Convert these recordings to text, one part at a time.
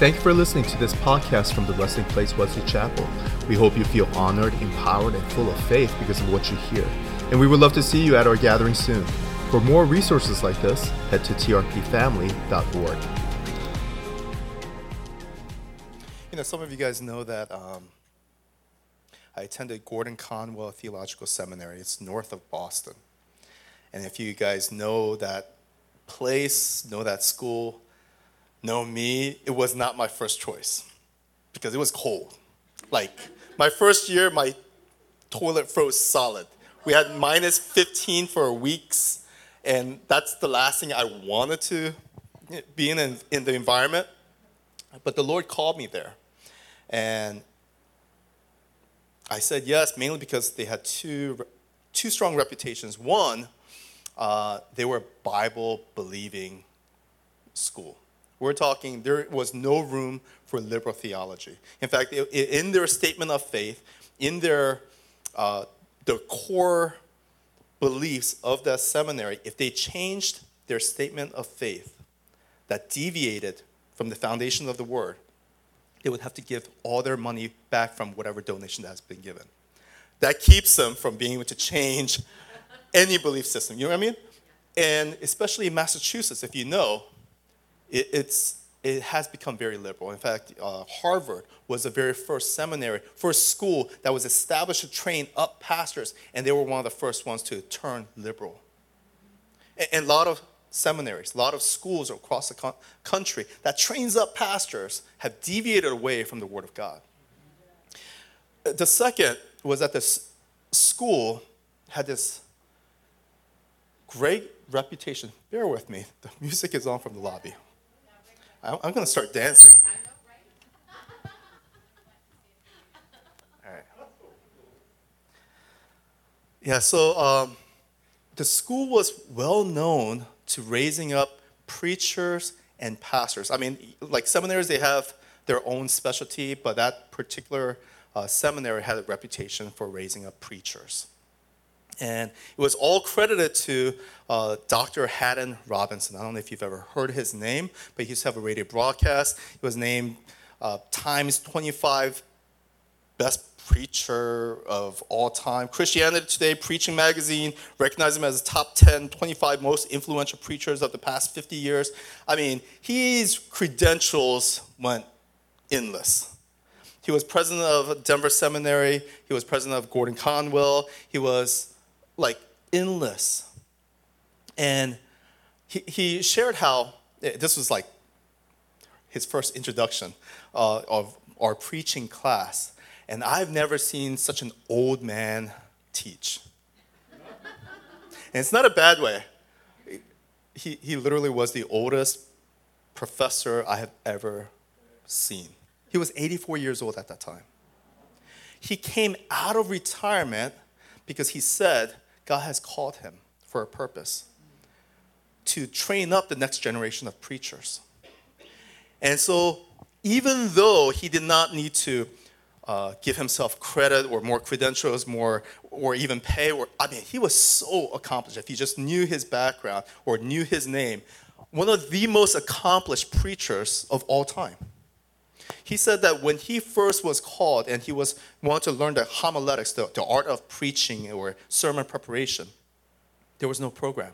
Thank you for listening to this podcast from the Resting Place Wesley Chapel. We hope you feel honored, empowered, and full of faith because of what you hear. And we would love to see you at our gathering soon. For more resources like this, head to trpfamily.org. You know, some of you guys know that um, I attended Gordon Conwell Theological Seminary. It's north of Boston. And if you guys know that place, know that school, know me, it was not my first choice because it was cold. Like, my first year, my toilet froze solid. We had minus 15 for weeks, and that's the last thing I wanted to be in, in the environment. But the Lord called me there. And I said yes, mainly because they had two, two strong reputations. One, uh, they were Bible believing school. We're talking, there was no room for liberal theology. In fact, in their statement of faith, in their uh, the core beliefs of that seminary, if they changed their statement of faith that deviated from the foundation of the word, they would have to give all their money back from whatever donation that has been given. That keeps them from being able to change any belief system. You know what I mean? And especially in Massachusetts, if you know, it, it's, it has become very liberal. In fact, uh, Harvard was the very first seminary, first school that was established to train up pastors, and they were one of the first ones to turn liberal. And, and a lot of seminaries, a lot of schools across the country that trains up pastors have deviated away from the Word of God. The second was that this school had this great reputation. Bear with me, the music is on from the lobby. I'm, I'm going to start dancing. All right. Yeah, so um, the school was well known to raising up preachers and pastors. I mean, like seminaries, they have their own specialty, but that particular uh, seminary had a reputation for raising up preachers. And it was all credited to uh, Dr. Haddon Robinson. I don't know if you've ever heard his name, but he used to have a radio broadcast. He was named uh, Times 25 Best Preacher of All Time. Christianity Today Preaching Magazine recognized him as the top 10, 25 most influential preachers of the past 50 years. I mean, his credentials went endless. He was president of Denver Seminary. He was president of Gordon Conwell. He was like endless. And he, he shared how eh, this was like his first introduction uh, of our preaching class. And I've never seen such an old man teach. and it's not a bad way. He, he literally was the oldest professor I have ever seen. He was 84 years old at that time. He came out of retirement because he said God has called him for a purpose to train up the next generation of preachers. And so, even though he did not need to uh, give himself credit or more credentials, more or even pay, or I mean, he was so accomplished. If you just knew his background or knew his name, one of the most accomplished preachers of all time. He said that when he first was called and he was wanted to learn the homiletics, the, the art of preaching or sermon preparation, there was no program.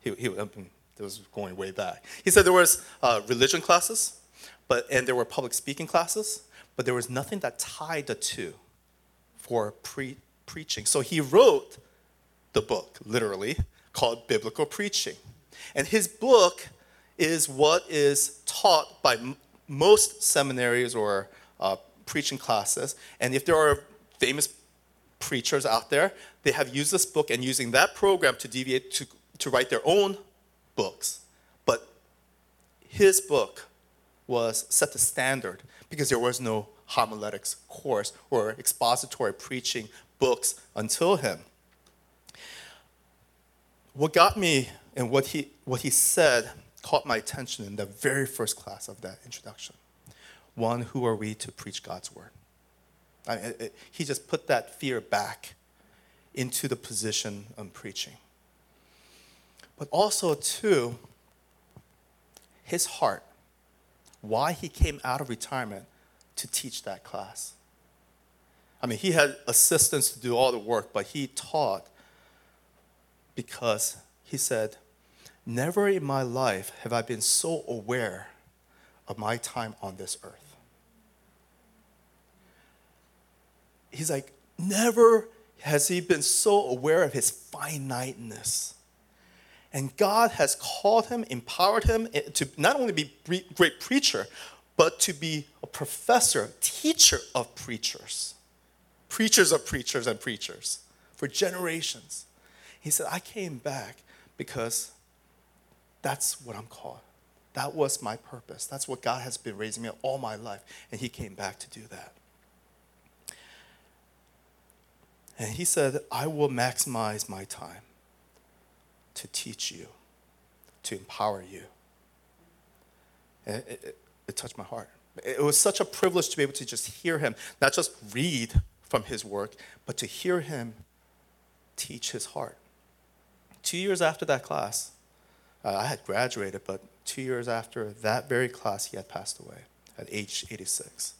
He, he it was going way back. He said there was uh, religion classes, but and there were public speaking classes, but there was nothing that tied the two for pre- preaching. So he wrote the book, literally, called Biblical Preaching. And his book is what is taught by most seminaries or uh, preaching classes, and if there are famous preachers out there, they have used this book and using that program to deviate to, to write their own books. But his book was set the standard because there was no homiletics course or expository preaching books until him. What got me and what he, what he said caught my attention in the very first class of that introduction. One, who are we to preach God's word? I mean, it, it, he just put that fear back into the position of preaching. But also, too, his heart why he came out of retirement to teach that class. I mean, he had assistants to do all the work, but he taught because he said, Never in my life have I been so aware of my time on this earth. He's like, Never has he been so aware of his finiteness. And God has called him, empowered him to not only be a great preacher, but to be a professor, teacher of preachers, preachers of preachers and preachers for generations. He said, I came back because that's what I'm called. That was my purpose. That's what God has been raising me all my life. And He came back to do that. And He said, I will maximize my time to teach you, to empower you. It, it, it touched my heart. It was such a privilege to be able to just hear Him, not just read from His work, but to hear Him teach His heart. Two years after that class, uh, I had graduated, but two years after that very class, he had passed away at age 86.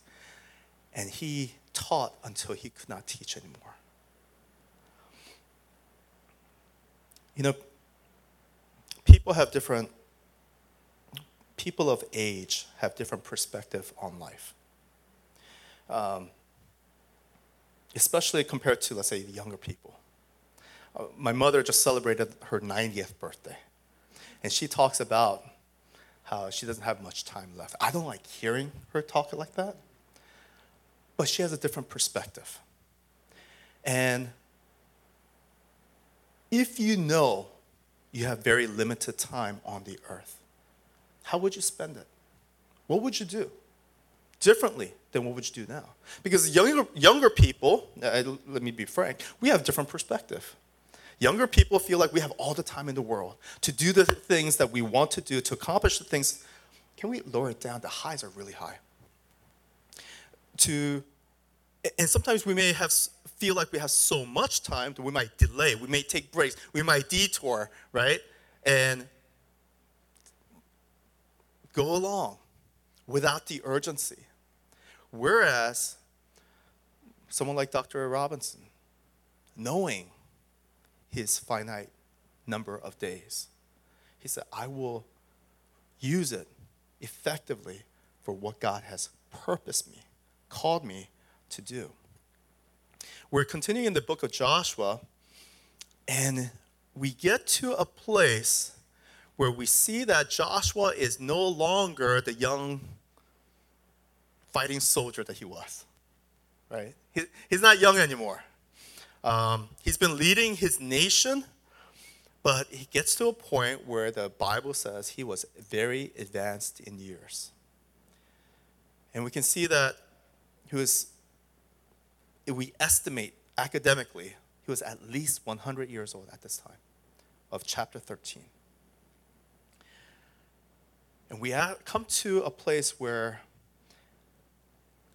And he taught until he could not teach anymore. You know, people have different, people of age have different perspective on life. Um, especially compared to, let's say, the younger people. Uh, my mother just celebrated her 90th birthday. And she talks about how she doesn't have much time left. I don't like hearing her talk like that, but she has a different perspective. And if you know you have very limited time on the earth, how would you spend it? What would you do differently than what would you do now? Because younger, younger people, uh, let me be frank, we have different perspective. Younger people feel like we have all the time in the world to do the things that we want to do, to accomplish the things. Can we lower it down? The highs are really high. To, and sometimes we may have feel like we have so much time that we might delay, we may take breaks, we might detour, right? And go along without the urgency. Whereas someone like Dr. Robinson, knowing his finite number of days. He said, I will use it effectively for what God has purposed me, called me to do. We're continuing in the book of Joshua, and we get to a place where we see that Joshua is no longer the young fighting soldier that he was, right? He, he's not young anymore. Um, he's been leading his nation, but he gets to a point where the Bible says he was very advanced in years. And we can see that he was, if we estimate academically, he was at least 100 years old at this time of chapter 13. And we come to a place where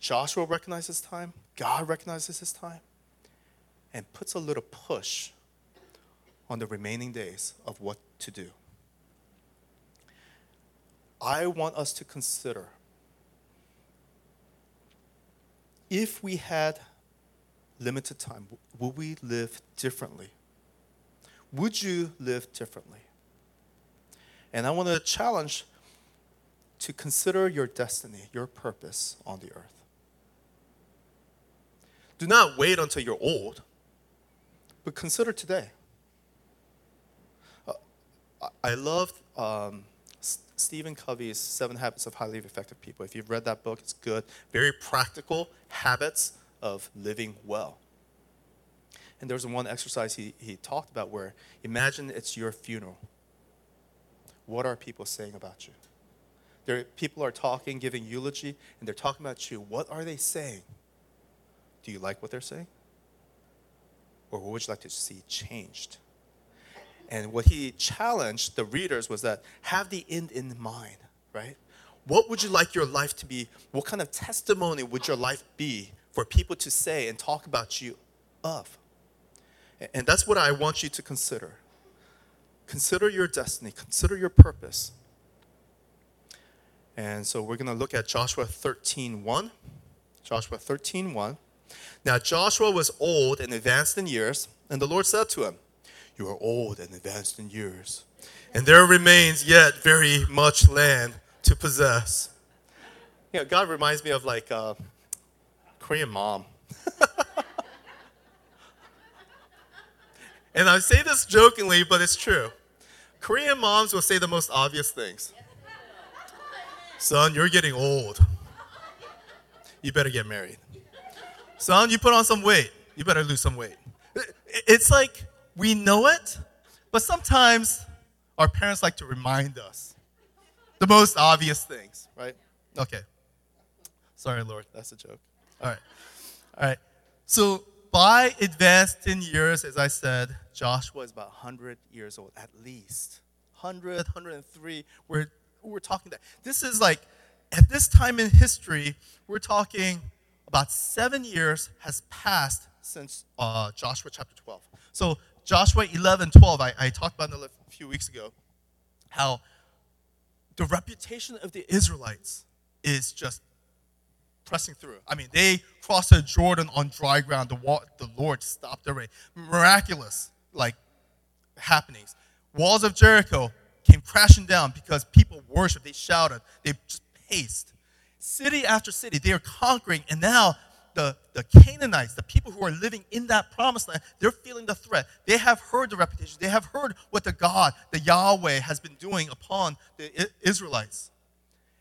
Joshua recognizes time, God recognizes his time, and puts a little push on the remaining days of what to do. I want us to consider if we had limited time, would we live differently? Would you live differently? And I want to challenge to consider your destiny, your purpose on the earth. Do not wait until you're old but consider today. Uh, I love um, Stephen Covey's Seven Habits of Highly Effective People. If you've read that book, it's good. Very practical habits of living well. And there was one exercise he, he talked about where imagine it's your funeral. What are people saying about you? There, people are talking, giving eulogy, and they're talking about you. What are they saying? Do you like what they're saying? Or what would you like to see changed? And what he challenged the readers was that have the end in mind, right? What would you like your life to be? What kind of testimony would your life be for people to say and talk about you of? And that's what I want you to consider. Consider your destiny, consider your purpose. And so we're going to look at Joshua 13:1. Joshua 13:1. Now Joshua was old and advanced in years, and the Lord said to him, You are old and advanced in years, and there remains yet very much land to possess. You know, God reminds me of like a Korean mom. and I say this jokingly, but it's true. Korean moms will say the most obvious things. Son, you're getting old. You better get married. Son, you put on some weight. You better lose some weight. It's like we know it, but sometimes our parents like to remind us the most obvious things, right? Okay. Sorry, Lord, that's a joke. All right. All right. So, by advanced in years, as I said, Joshua is about 100 years old, at least. 100, 103. We're, we're talking that. This is like, at this time in history, we're talking about seven years has passed since uh, Joshua chapter 12. So, Joshua 11, 12, I, I talked about it a few weeks ago, how the reputation of the Israelites is just pressing through. I mean, they crossed the Jordan on dry ground. The, wa- the Lord stopped the rain. Miraculous, like, happenings. Walls of Jericho came crashing down because people worshiped, they shouted, they just paced. City after city, they are conquering, and now the, the Canaanites, the people who are living in that promised land, they're feeling the threat. They have heard the reputation. They have heard what the God, the Yahweh, has been doing upon the Israelites.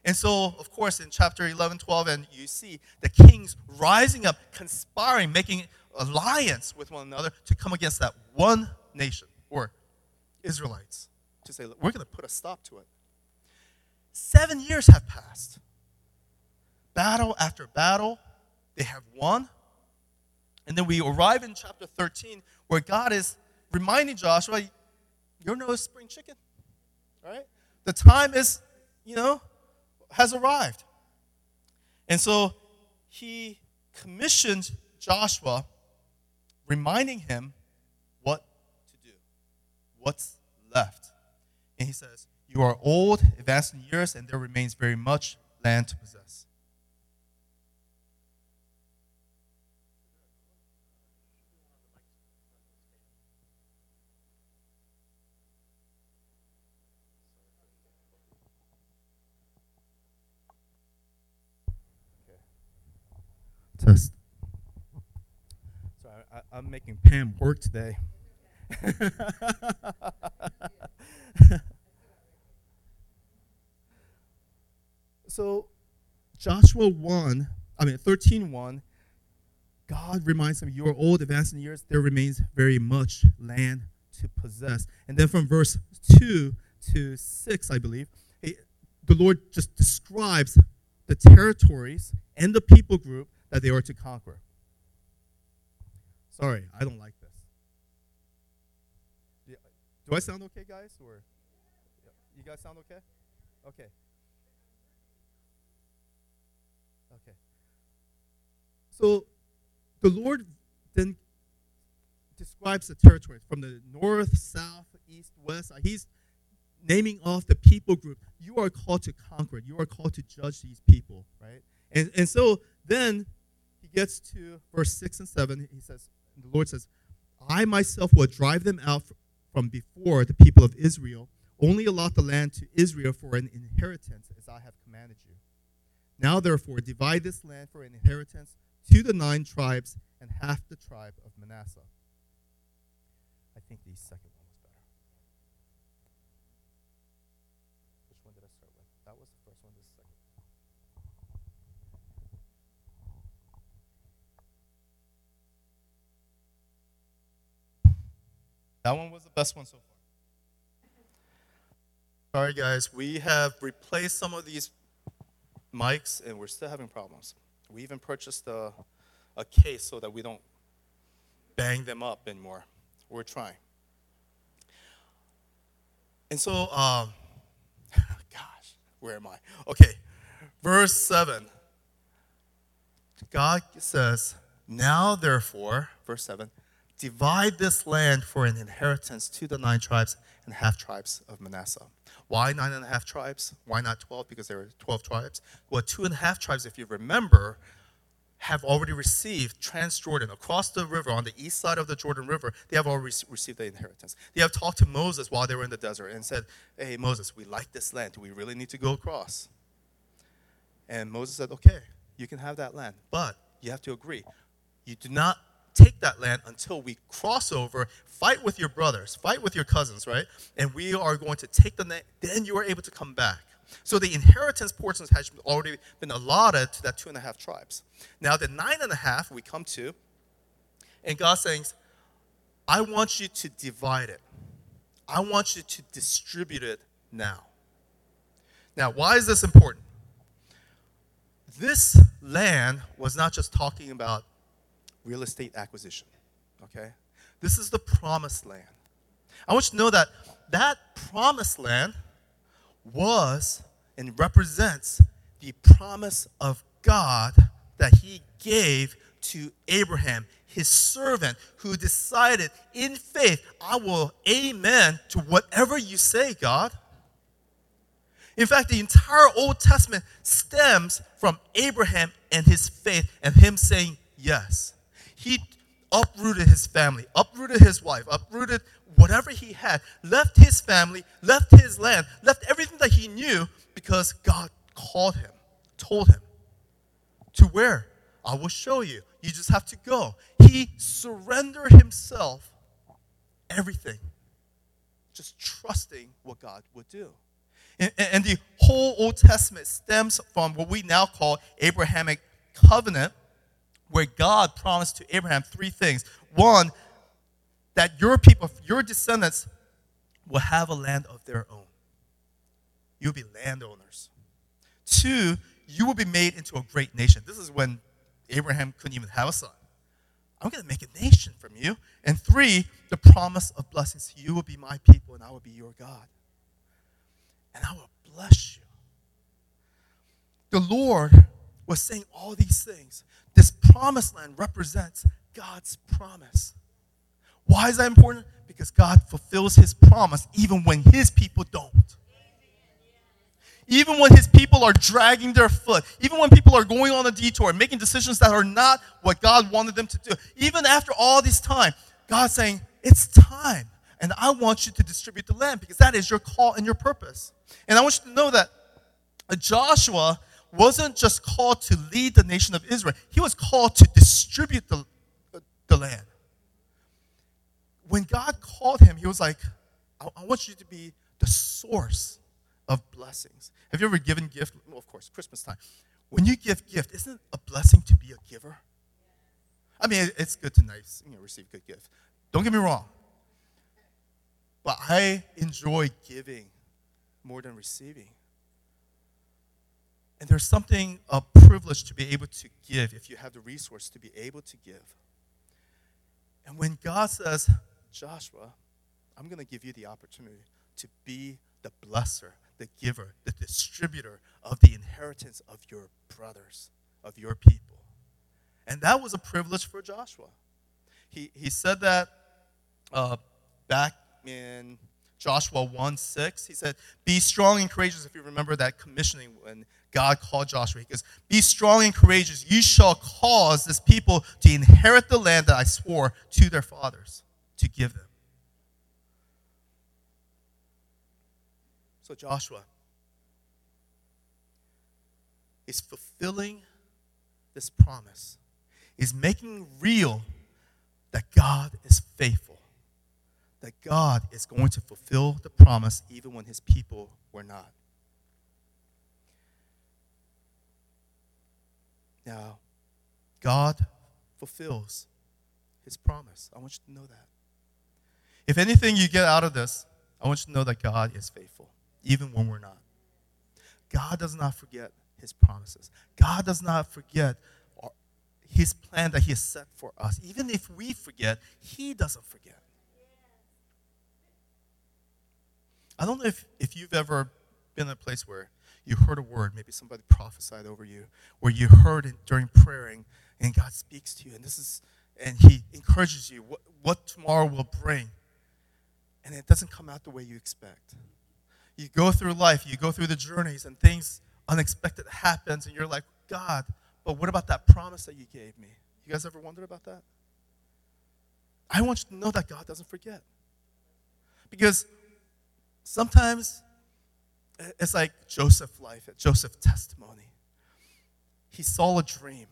And so, of course, in chapter 11, 12, and you see the kings rising up, conspiring, making alliance with one another to come against that one nation, or Israelites, to say, look, we're going to put a stop to it. Seven years have passed. Battle after battle, they have won. And then we arrive in chapter 13 where God is reminding Joshua, you're no spring chicken. Right? The time is, you know, has arrived. And so he commissioned Joshua, reminding him what to do, what's left. And he says, You are old, advanced in years, and there remains very much land to possess. Test. Sorry, I, I'm making Pam work today. so Joshua 1, I mean 13 1, God reminds him, You are old, advanced in years, there remains very much land to possess. And then from verse 2 to 6, I believe, the Lord just describes the territories and the people group that they were to conquer. Sorry, I don't like this. Do I sound okay, guys? Or you guys sound okay? Okay. Okay. So the Lord then describes the territories from the north, south, east, west. Uh, he's naming off the people group. You are called to conquer. You are called to judge these people, right? And, and so then gets to verse 6 and 7, he says, the Lord says, I myself will drive them out from before the people of Israel. Only allot the land to Israel for an inheritance, as I have commanded you. Now, therefore, divide this land for an inheritance to the nine tribes and half the tribe of Manasseh. I think the second one was better. Which one did I start with? That was the first one. This second. That one was the best one so far. Sorry, guys, we have replaced some of these mics and we're still having problems. We even purchased a, a case so that we don't bang them up anymore. We're trying. And so, um, gosh, where am I? Okay, verse 7. God says, Now therefore, verse 7, divide this land for an inheritance to the nine tribes and half tribes of Manasseh. Why nine and a half tribes? Why not 12? Because there were 12 tribes. Well, two and a half tribes, if you remember, have already received Transjordan across the river on the east side of the Jordan River. They have already received the inheritance. They have talked to Moses while they were in the desert and said, Hey, Moses, we like this land. Do we really need to go across? And Moses said, Okay, you can have that land, but you have to agree. You do not take that land until we cross over, fight with your brothers, fight with your cousins, right? And we are going to take the land, then you are able to come back. So the inheritance portions has already been allotted to that two and a half tribes. Now the nine and a half we come to, and God says, I want you to divide it. I want you to distribute it now. Now, why is this important? This land was not just talking about real estate acquisition, okay? This is the promised land. I want you to know that that promised land was and represents the promise of God that he gave to Abraham, his servant, who decided in faith, I will amen to whatever you say, God. In fact, the entire Old Testament stems from Abraham and his faith and him saying yes. He uprooted his family, uprooted his wife, uprooted whatever he had, left his family, left his land, left everything that he knew because God called him, told him to where? I will show you. You just have to go. He surrendered himself, everything, just trusting what God would do. And, and the whole Old Testament stems from what we now call Abrahamic covenant, where God promised to Abraham three things. One, that your people, your descendants, will have a land of their own. You'll be landowners. Two, you will be made into a great nation. This is when Abraham couldn't even have a son. I'm going to make a nation from you. And three, the promise of blessings. You will be my people, and I will be your God. And I will bless you. The Lord was saying all these things. This promised land represents God's promise. Why is that important? Because God fulfills his promise even when his people don't. Even when his people are dragging their foot, even when people are going on a detour, making decisions that are not what God wanted them to do, even after all this time, God's saying, It's time. And I want you to distribute the land because that is your call and your purpose. And I want you to know that Joshua wasn't just called to lead the nation of Israel, he was called to distribute the, the land when God called him, he was like, I, I want you to be the source of blessings. Have you ever given gift? Well, of course, Christmas time. When you give gift, isn't it a blessing to be a giver? I mean, it's good to nice, you know, receive good gift. Don't get me wrong. But I enjoy giving more than receiving. And there's something a privilege to be able to give if you have the resource to be able to give. And when God says, Joshua, I'm going to give you the opportunity to be the blesser, the giver, the distributor of the inheritance of your brothers, of your people. And that was a privilege for Joshua. He, he said that uh, back in Joshua 1 6. He said, Be strong and courageous. If you remember that commissioning when God called Joshua, he goes, Be strong and courageous. You shall cause this people to inherit the land that I swore to their fathers to give them. So Joshua is fulfilling this promise, is making real that God is faithful, that God is going to fulfill the promise even when his people were not. Now, God fulfills his promise. I want you to know that. If anything you get out of this, I want you to know that God is faithful, even when we're not. God does not forget his promises. God does not forget his plan that he has set for us. Even if we forget, he doesn't forget. I don't know if, if you've ever been in a place where you heard a word, maybe somebody prophesied over you, where you heard it during praying and God speaks to you. And this is and He encourages you what, what tomorrow will bring. And it doesn't come out the way you expect. You go through life, you go through the journeys, and things unexpected happens, and you're like, God, but what about that promise that you gave me? You guys ever wondered about that? I want you to know that God doesn't forget. Because sometimes it's like Joseph's life, Joseph's testimony. He saw a dream.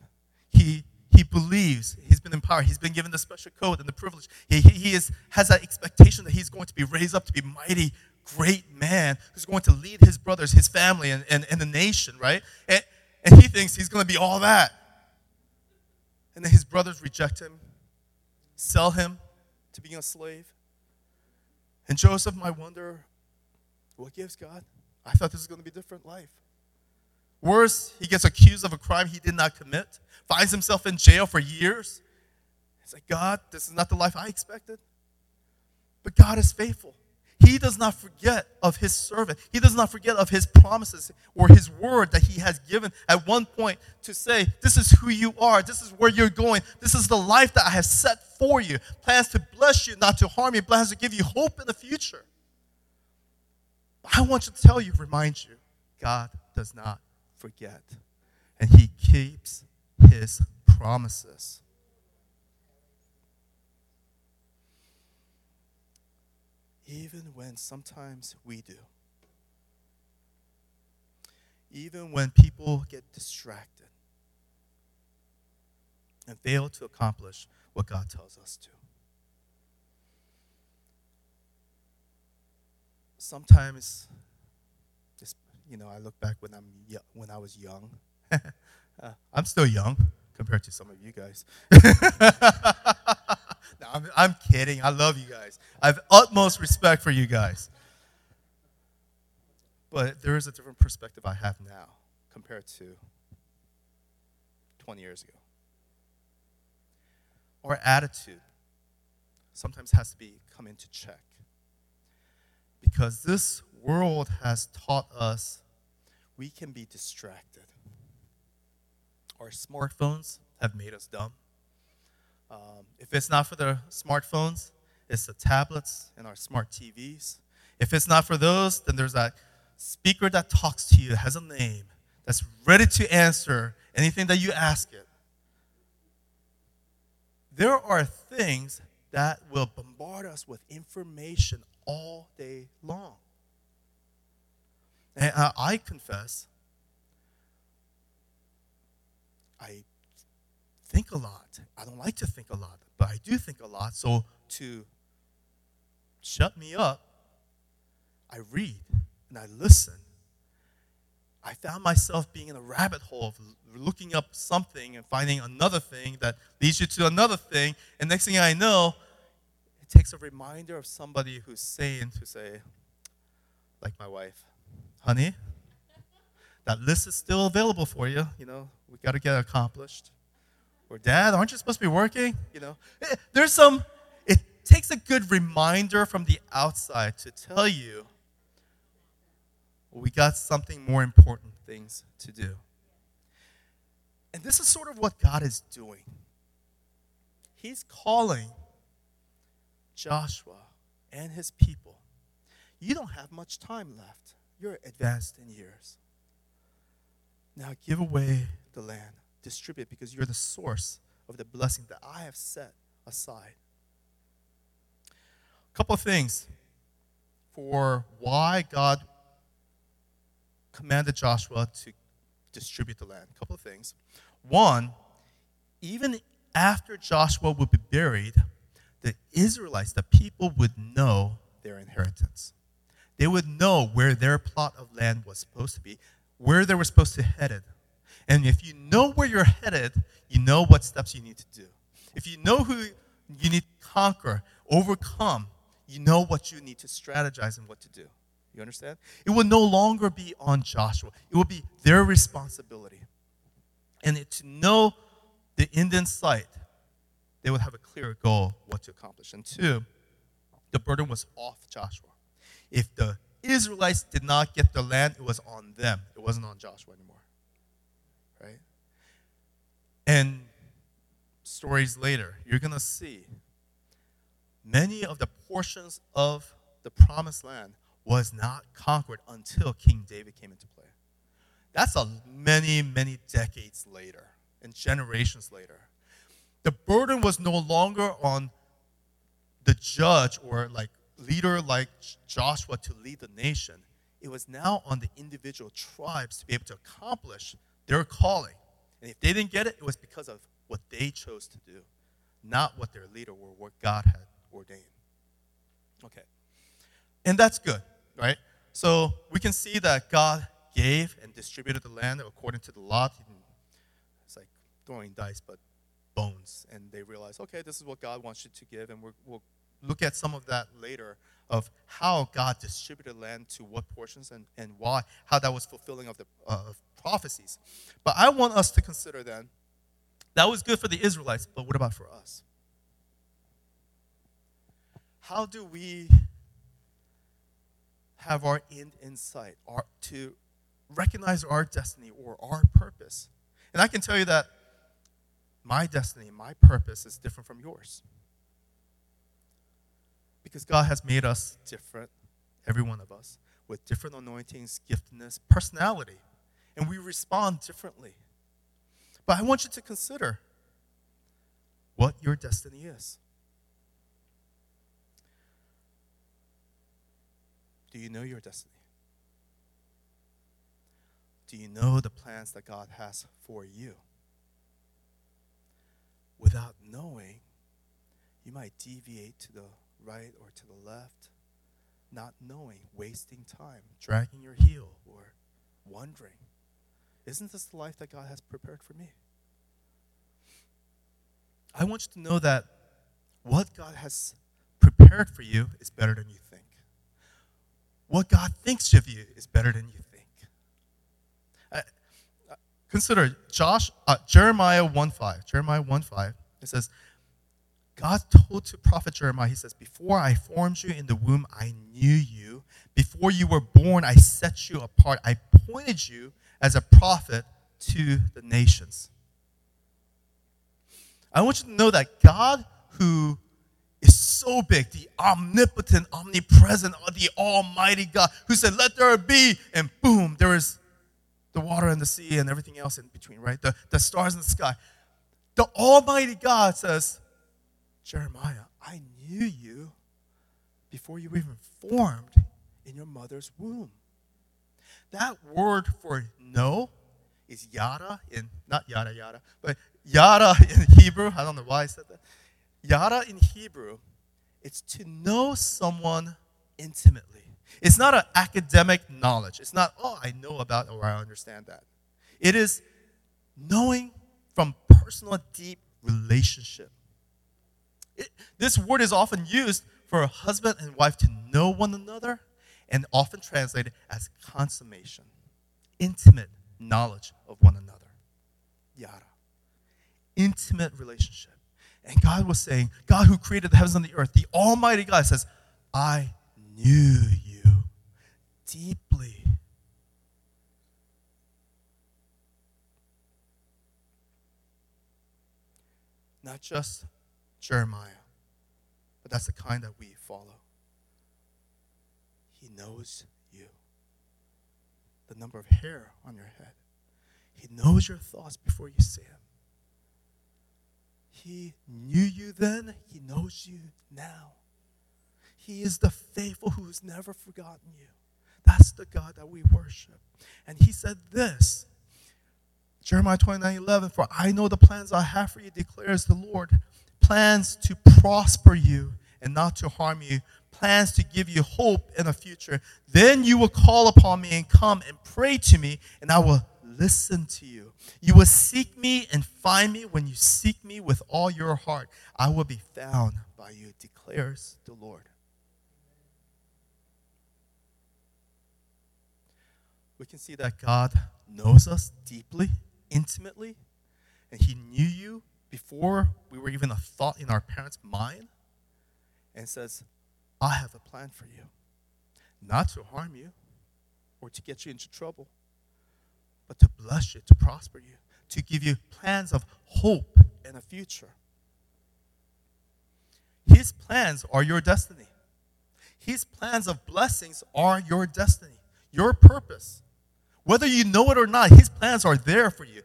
He, he believes he's been empowered. He's been given the special code and the privilege. He, he, he is, has that expectation that he's going to be raised up to be mighty, great man who's going to lead his brothers, his family, and, and, and the nation, right? And, and he thinks he's going to be all that. And then his brothers reject him, sell him to being a slave. And Joseph might wonder, what gives God? I thought this was going to be a different life. Worse, he gets accused of a crime he did not commit, finds himself in jail for years. It's like, God, this is not the life I expected. But God is faithful. He does not forget of his servant. He does not forget of his promises or his word that he has given at one point to say, This is who you are. This is where you're going. This is the life that I have set for you. Plans to bless you, not to harm you. Plans to give you hope in the future. I want to tell you, remind you, God does not forget. And he keeps his promises. Even when sometimes we do. Even when people get distracted and fail to accomplish what God tells us to. Sometimes you know, I look back when I'm when I was young. uh, I'm still young compared to some of you guys. no, I'm, I'm kidding. I love you guys. I have utmost respect for you guys. But there is a different perspective I have now compared to 20 years ago. Our attitude sometimes has to be come into check. Because this world has taught us we can be distracted. Our smartphones have made us dumb. Um, if it's not for the smartphones, it's the tablets and our smart TVs. If it's not for those, then there's that speaker that talks to you, has a name, that's ready to answer anything that you ask it. There are things that will bombard us with information all day long. And I confess, I think a lot. I don't like to think a lot, but I do think a lot. So to shut me up, I read and I listen. I found myself being in a rabbit hole of looking up something and finding another thing that leads you to another thing. And next thing I know, it takes a reminder of somebody who's saying to say, like my wife, honey, that list is still available for you. You know, we got to get it accomplished. Or, Dad, aren't you supposed to be working? You know, eh, there's some, it takes a good reminder from the outside to tell you we got something more important things to do. And this is sort of what God is doing. He's calling Joshua and his people. You don't have much time left. You're advanced in years. Now give away the land, distribute because you're the source of the blessing that I have set aside. A couple of things for why God commanded Joshua to distribute the land. A couple of things. One, even after Joshua would be buried, the Israelites, the people, would know their inheritance. They would know where their plot of land was supposed to be, where they were supposed to head it. And if you know where you're headed, you know what steps you need to do. If you know who you need to conquer, overcome, you know what you need to strategize and what to do. You understand? It will no longer be on Joshua, it will be their responsibility. And to know the end in sight, they would have a clear goal what to accomplish. And two, the burden was off Joshua. If the Israelites did not get the land, it was on them. It wasn't on Joshua anymore. Right? And stories later, you're going to see many of the portions of the promised land was not conquered until King David came into play. That's a many, many decades later and generations later. The burden was no longer on the judge or like leader like Joshua to lead the nation. It was now on the individual tribes to be able to accomplish their calling. And if they didn't get it, it was because of what they chose to do, not what their leader or what God had ordained. Okay. And that's good, right? So we can see that God gave and distributed the land according to the lot. It's like throwing dice, but bones. And they realize, okay, this is what God wants you to give. And we will look at some of that later of how God distributed land to what portions and, and why, how that was fulfilling of the uh, prophecies. But I want us to consider then that was good for the Israelites, but what about for us? How do we have our end in sight, our, to recognize our destiny or our purpose? And I can tell you that my destiny, my purpose is different from yours. Because God has made us different, every one of us, with different anointings, giftedness, personality. And we respond differently. But I want you to consider what your destiny is. Do you know your destiny? Do you know the plans that God has for you? Without knowing, you might deviate to the right or to the left, not knowing, wasting time, dragging your heel, or wondering, isn't this the life that God has prepared for me? I want you to know that what God has prepared for you is better than you think. What God thinks of you is better than you think. Consider Josh, uh, Jeremiah 1.5. Jeremiah 1.5. It says, God told to prophet Jeremiah, he says, Before I formed you in the womb, I knew you. Before you were born, I set you apart. I appointed you as a prophet to the nations. I want you to know that God, who is so big, the omnipotent, omnipresent, the almighty God, who said, Let there be, and boom, there is the water and the sea and everything else in between, right? The, the stars in the sky. The almighty God says, Jeremiah, I knew you before you were even formed in your mother's womb. That word for know is yada in, not yada yada, but yada in Hebrew. I don't know why I said that. Yada in Hebrew, it's to know someone intimately. It's not an academic knowledge. It's not, oh, I know about or I understand that. It is knowing from personal, deep relationship. It, this word is often used for a husband and wife to know one another and often translated as consummation, intimate knowledge of one another. Yada. Intimate relationship. And God was saying, God who created the heavens and the earth, the Almighty God says, I knew you deeply. Not just Jeremiah. But that's the kind that we follow. He knows you. The number of hair on your head. He knows your thoughts before you say them. He knew you then, He knows you now. He is the faithful who has never forgotten you. That's the God that we worship. And He said this Jeremiah 29 11, For I know the plans I have for you, declares the Lord plans to prosper you and not to harm you, plans to give you hope in the future. Then you will call upon me and come and pray to me, and I will listen to you. You will seek me and find me when you seek me with all your heart. I will be found by you, declares the Lord. We can see that God knows us deeply, intimately, and He knew you before we were even a thought in our parents' mind and says, I have a plan for you. Not to harm you or to get you into trouble, but to bless you, to prosper you, to give you plans of hope and a future. His plans are your destiny. His plans of blessings are your destiny, your purpose. Whether you know it or not, His plans are there for you.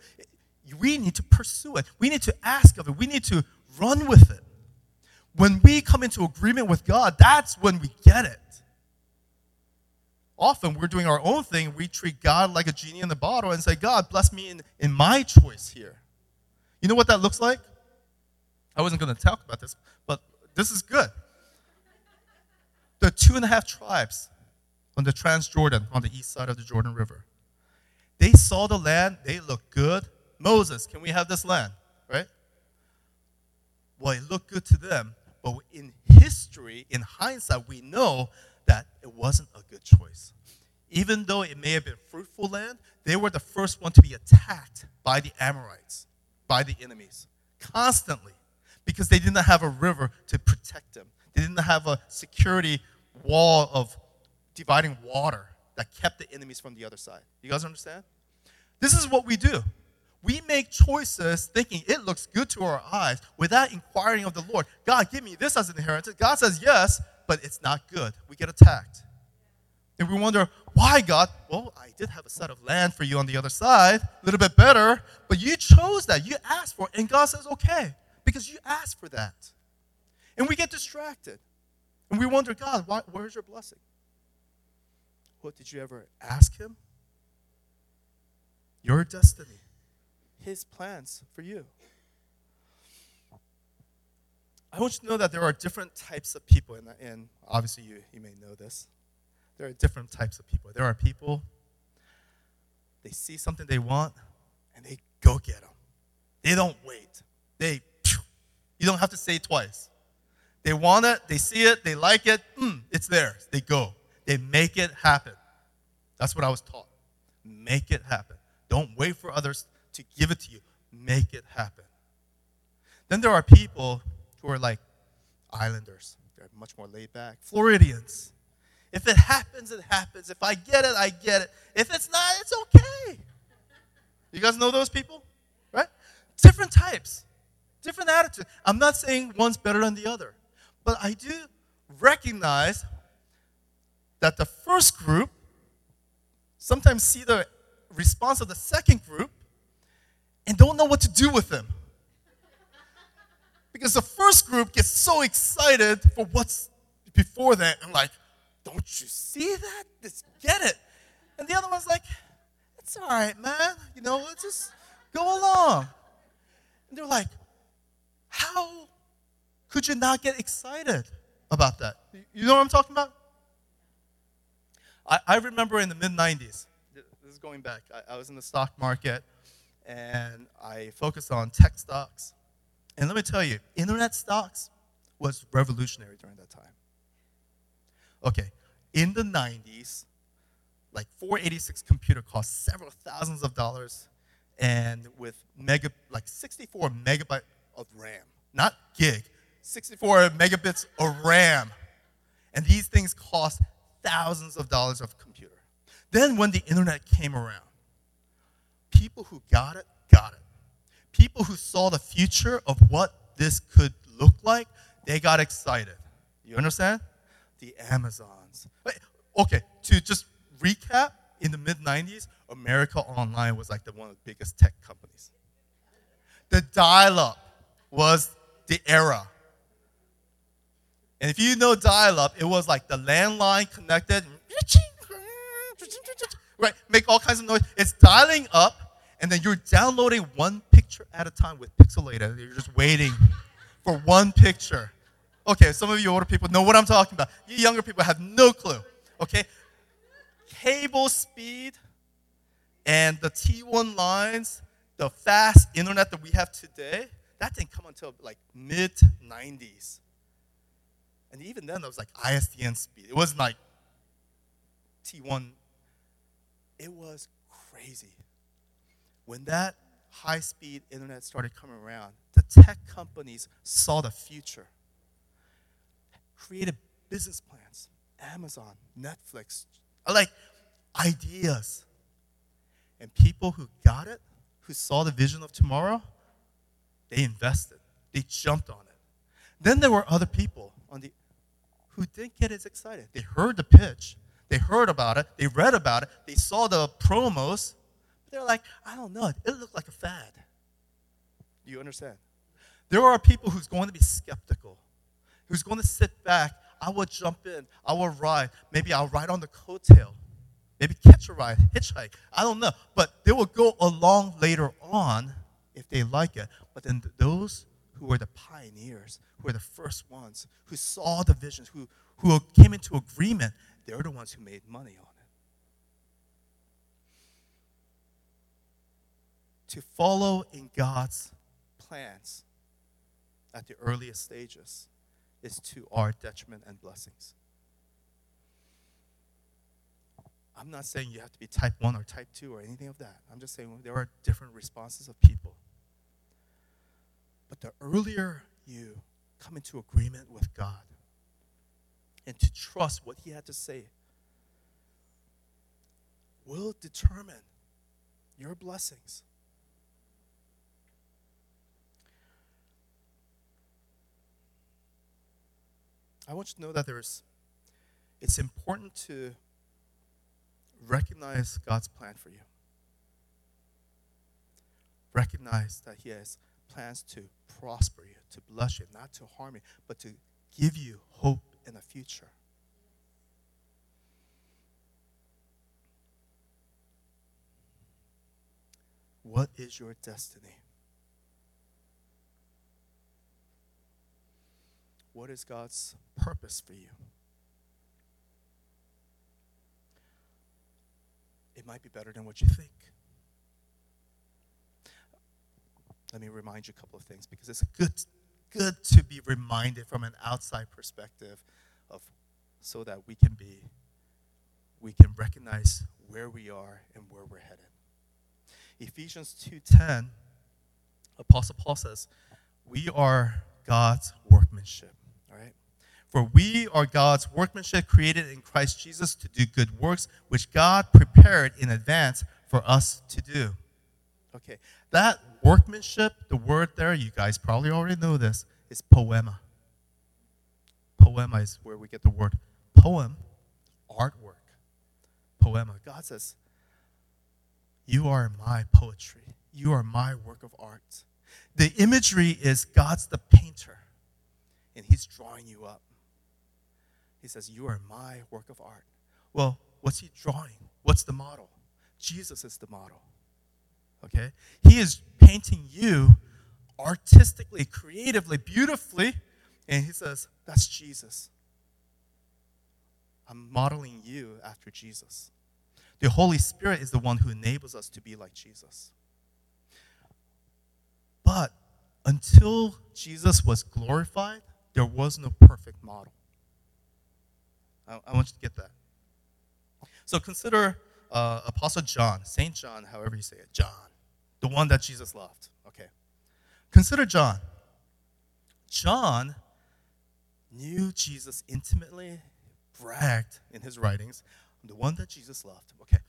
We need to pursue it. We need to ask of it. We need to run with it. When we come into agreement with God, that's when we get it. Often we're doing our own thing. We treat God like a genie in the bottle and say, God, bless me in, in my choice here. You know what that looks like? I wasn't going to talk about this, but this is good. The two and a half tribes on the Transjordan, on the east side of the Jordan River, they saw the land, they looked good. Moses, can we have this land? Right? Well, it looked good to them, but in history, in hindsight, we know that it wasn't a good choice. Even though it may have been fruitful land, they were the first one to be attacked by the Amorites, by the enemies, constantly, because they didn't have a river to protect them. They didn't have a security wall of dividing water that kept the enemies from the other side. You guys understand? This is what we do. We make choices thinking it looks good to our eyes without inquiring of the Lord. God, give me this as an inheritance. God says yes, but it's not good. We get attacked. And we wonder, why, God? Well, I did have a set of land for you on the other side, a little bit better, but you chose that. You asked for it. And God says, okay, because you asked for that. And we get distracted. And we wonder, God, why, where's your blessing? What did you ever ask Him? Your destiny, His plans for you. I want you to know that there are different types of people, and, and obviously you, you may know this. There are different types of people. There are people, they see something they want, and they go get them. They don't wait. They, you don't have to say it twice. They want it, they see it, they like it, mm, it's theirs. They go. They make it happen. That's what I was taught. Make it happen. Don't wait for others to give it to you. Make it happen. Then there are people who are like islanders. They're much more laid back. Floridians. If it happens, it happens. If I get it, I get it. If it's not, it's okay. You guys know those people? Right? Different types, different attitudes. I'm not saying one's better than the other, but I do recognize that the first group sometimes see the response of the second group and don't know what to do with them. Because the first group gets so excited for what's before that and like, don't you see that? Just get it. And the other one's like, it's all right, man. You know, let's just go along. And they're like, how could you not get excited about that? You know what I'm talking about? I, I remember in the mid 90s, this is going back, I, I was in the stock market and I focused on tech stocks. And let me tell you, internet stocks was revolutionary during that time. Okay, in the 90s, like 486 computer cost several thousands of dollars and with mega like 64 megabyte of RAM, not gig, 64 megabits of RAM. And these things cost thousands of dollars of computer. Then when the internet came around, people who got it, got it. People who saw the future of what this could look like, they got excited. You understand? The Amazons. Okay, to just recap, in the mid 90s, America Online was like the one of the biggest tech companies. The dial up was the era. And if you know dial up, it was like the landline connected, right? Make all kinds of noise. It's dialing up, and then you're downloading one picture at a time with Pixelator. You're just waiting for one picture. Okay, some of you older people know what I'm talking about. You younger people have no clue. Okay? Cable speed and the T1 lines, the fast internet that we have today, that didn't come until like mid 90s. And even then, it was like ISDN speed. It wasn't like T1. It was crazy. When that high speed internet started coming around, the tech companies saw the future, created business plans. Amazon, Netflix, like ideas. And people who got it, who saw the vision of tomorrow, they invested, they jumped on it. Then there were other people on the who didn't get as excited. They heard the pitch, they heard about it, they read about it, they saw the promos. They're like, I don't know, it looked like a fad. You understand? There are people who's going to be skeptical, who's going to sit back. I will jump in, I will ride. Maybe I'll ride on the coattail. Maybe catch a ride, hitchhike. I don't know. But they will go along later on if they like it. But then those who were the pioneers, who were the first ones, who saw the visions, who, who came into agreement, they're the ones who made money on it. To follow in God's plans at the earliest stages is to our detriment and blessings. I'm not saying you have to be type 1 or type 2 or anything of that. I'm just saying there are different responses of people. But the earlier you come into agreement with God and to trust what He had to say will determine your blessings. I want you to know that there's it's important to recognize God's plan for you. Recognize that He has plans to prosper you, to bless you, not to harm you, but to give you hope in the future. What is your destiny? What is God's purpose for you? It might be better than what you think. Let me remind you a couple of things because it's a good, good to be reminded from an outside perspective of so that we can be we can recognize where we are and where we're headed. Ephesians 2:10 Apostle Paul says, "We are God's workmanship." All right? For we are God's workmanship created in Christ Jesus to do good works, which God prepared in advance for us to do. Okay, that workmanship, the word there, you guys probably already know this, is poema. Poema is where we get the word poem, artwork. Poema. God says, You are my poetry. You are my work of art. The imagery is God's the painter, and He's drawing you up. He says, You are my work of art. Well, what's he drawing? What's the model? Jesus is the model. Okay? He is painting you artistically, creatively, beautifully, and he says, That's Jesus. I'm modeling you after Jesus. The Holy Spirit is the one who enables us to be like Jesus. But until Jesus was glorified, there was no perfect model. I, I want you to get that. So consider uh, Apostle John, Saint John, however you say it, John, the one that Jesus loved. Okay. Consider John. John knew Jesus intimately, bragged in his writings, the one that Jesus loved. Okay.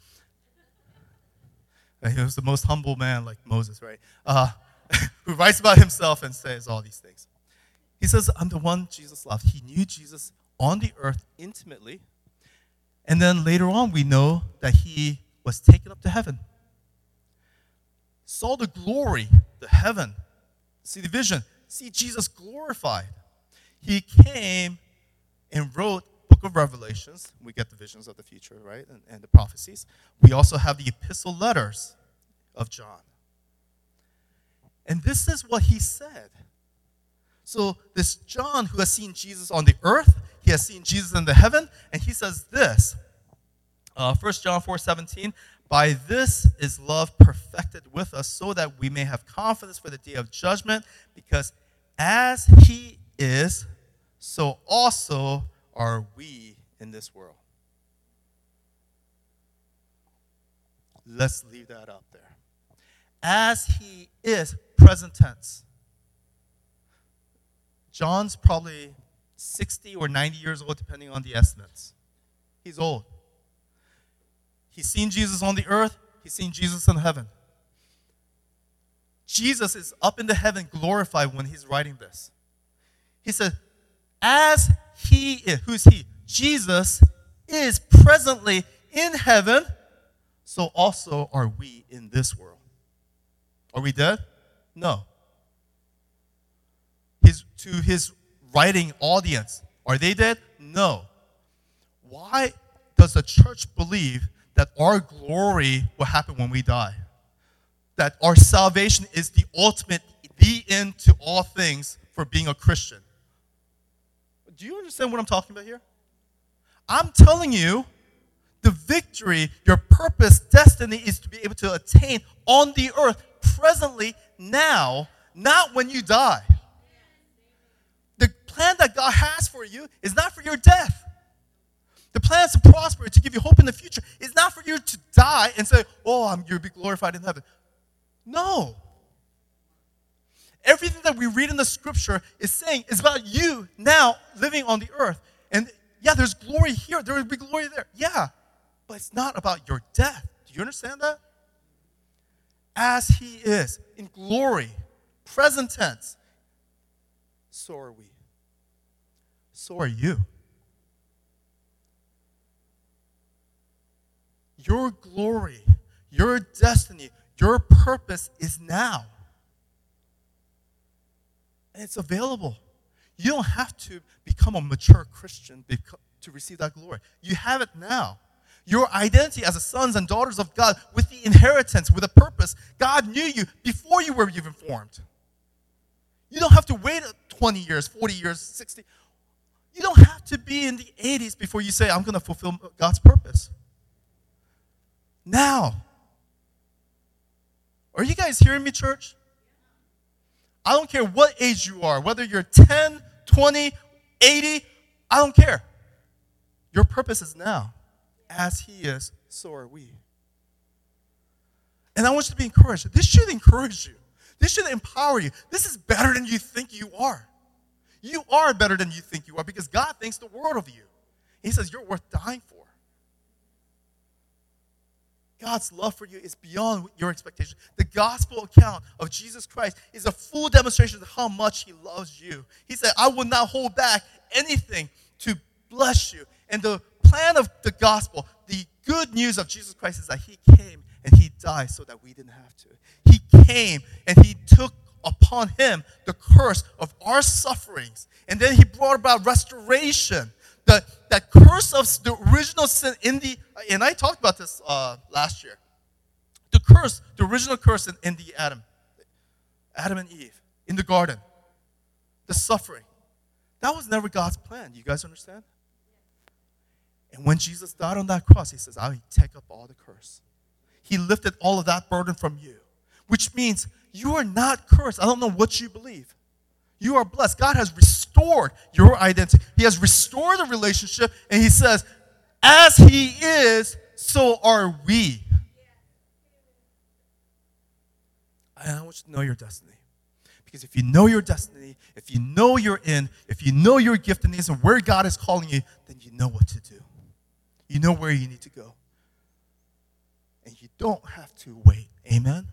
He was the most humble man, like Moses, right? Uh, who writes about himself and says all these things. He says, I'm the one Jesus loved. He knew Jesus on the earth intimately. And then later on, we know that he was taken up to heaven. Saw the glory, the heaven, see the vision, see Jesus glorified. He came and wrote book of revelations. We get the visions of the future right? And, and the prophecies. We also have the epistle letters of john. And this is what he said. So this john who has seen jesus on the earth he has seen Jesus in the heaven, and he says this. Uh, 1 John 4 17, by this is love perfected with us, so that we may have confidence for the day of judgment, because as he is, so also are we in this world. Let's leave that up there. As he is, present tense. John's probably 60 or 90 years old, depending on the estimates. He's old. He's seen Jesus on the earth, he's seen Jesus in heaven. Jesus is up in the heaven glorified when he's writing this. He said, as he is, who's he? Jesus is presently in heaven, so also are we in this world. Are we dead? No. His, to his writing audience, are they dead? No. Why does the church believe that our glory will happen when we die? That our salvation is the ultimate, the end to all things for being a Christian. Do you understand what I'm talking about here? I'm telling you, the victory, your purpose, destiny is to be able to attain on the earth presently, now, not when you die. Plan that God has for you is not for your death. The plan is to prosper, to give you hope in the future. It's not for you to die and say, oh, I'm, you'll be glorified in heaven. No. Everything that we read in the scripture is saying is about you now living on the earth. And yeah, there's glory here, there will be glory there. Yeah, but it's not about your death. Do you understand that? As he is in glory, present tense, so are we. So are you. Your glory, your destiny, your purpose is now. And it's available. You don't have to become a mature Christian to receive that glory. You have it now. Your identity as a sons and daughters of God with the inheritance, with a purpose. God knew you before you were even formed. You don't have to wait 20 years, 40 years, 60. You don't have to be in the 80s before you say, I'm going to fulfill God's purpose. Now. Are you guys hearing me, church? I don't care what age you are, whether you're 10, 20, 80, I don't care. Your purpose is now. As He is, so are we. And I want you to be encouraged. This should encourage you. This should empower you. This is better than you think you are. You are better than you think you are because God thinks the world of you. He says you're worth dying for. God's love for you is beyond your expectation. The gospel account of Jesus Christ is a full demonstration of how much He loves you. He said, I will not hold back anything to bless you. And the plan of the gospel, the good news of Jesus Christ is that He came and He died so that we didn't have to. He came and He took upon Him the curse of our sufferings. And then He brought about restoration the, that curse of the original sin in the, and I talked about this uh, last year. The curse, the original curse in, in the Adam, Adam and Eve in the garden, the suffering. That was never God's plan. You guys understand? And when Jesus died on that cross, he says, I'll take up all the curse. He lifted all of that burden from you, which means you are not cursed. I don't know what you believe. You are blessed. God has restored your identity. He has restored the relationship, and He says, as He is, so are we. I want you to know your destiny. Because if you know your destiny, if you know you're in, if you know your giftedness and where God is calling you, then you know what to do. You know where you need to go. And you don't have to wait. Amen?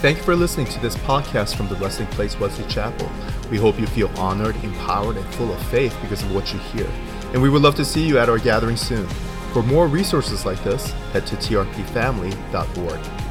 Thank you for listening to this podcast from the Resting Place Wesley Chapel. We hope you feel honored, empowered, and full of faith because of what you hear. And we would love to see you at our gathering soon. For more resources like this, head to trpfamily.org.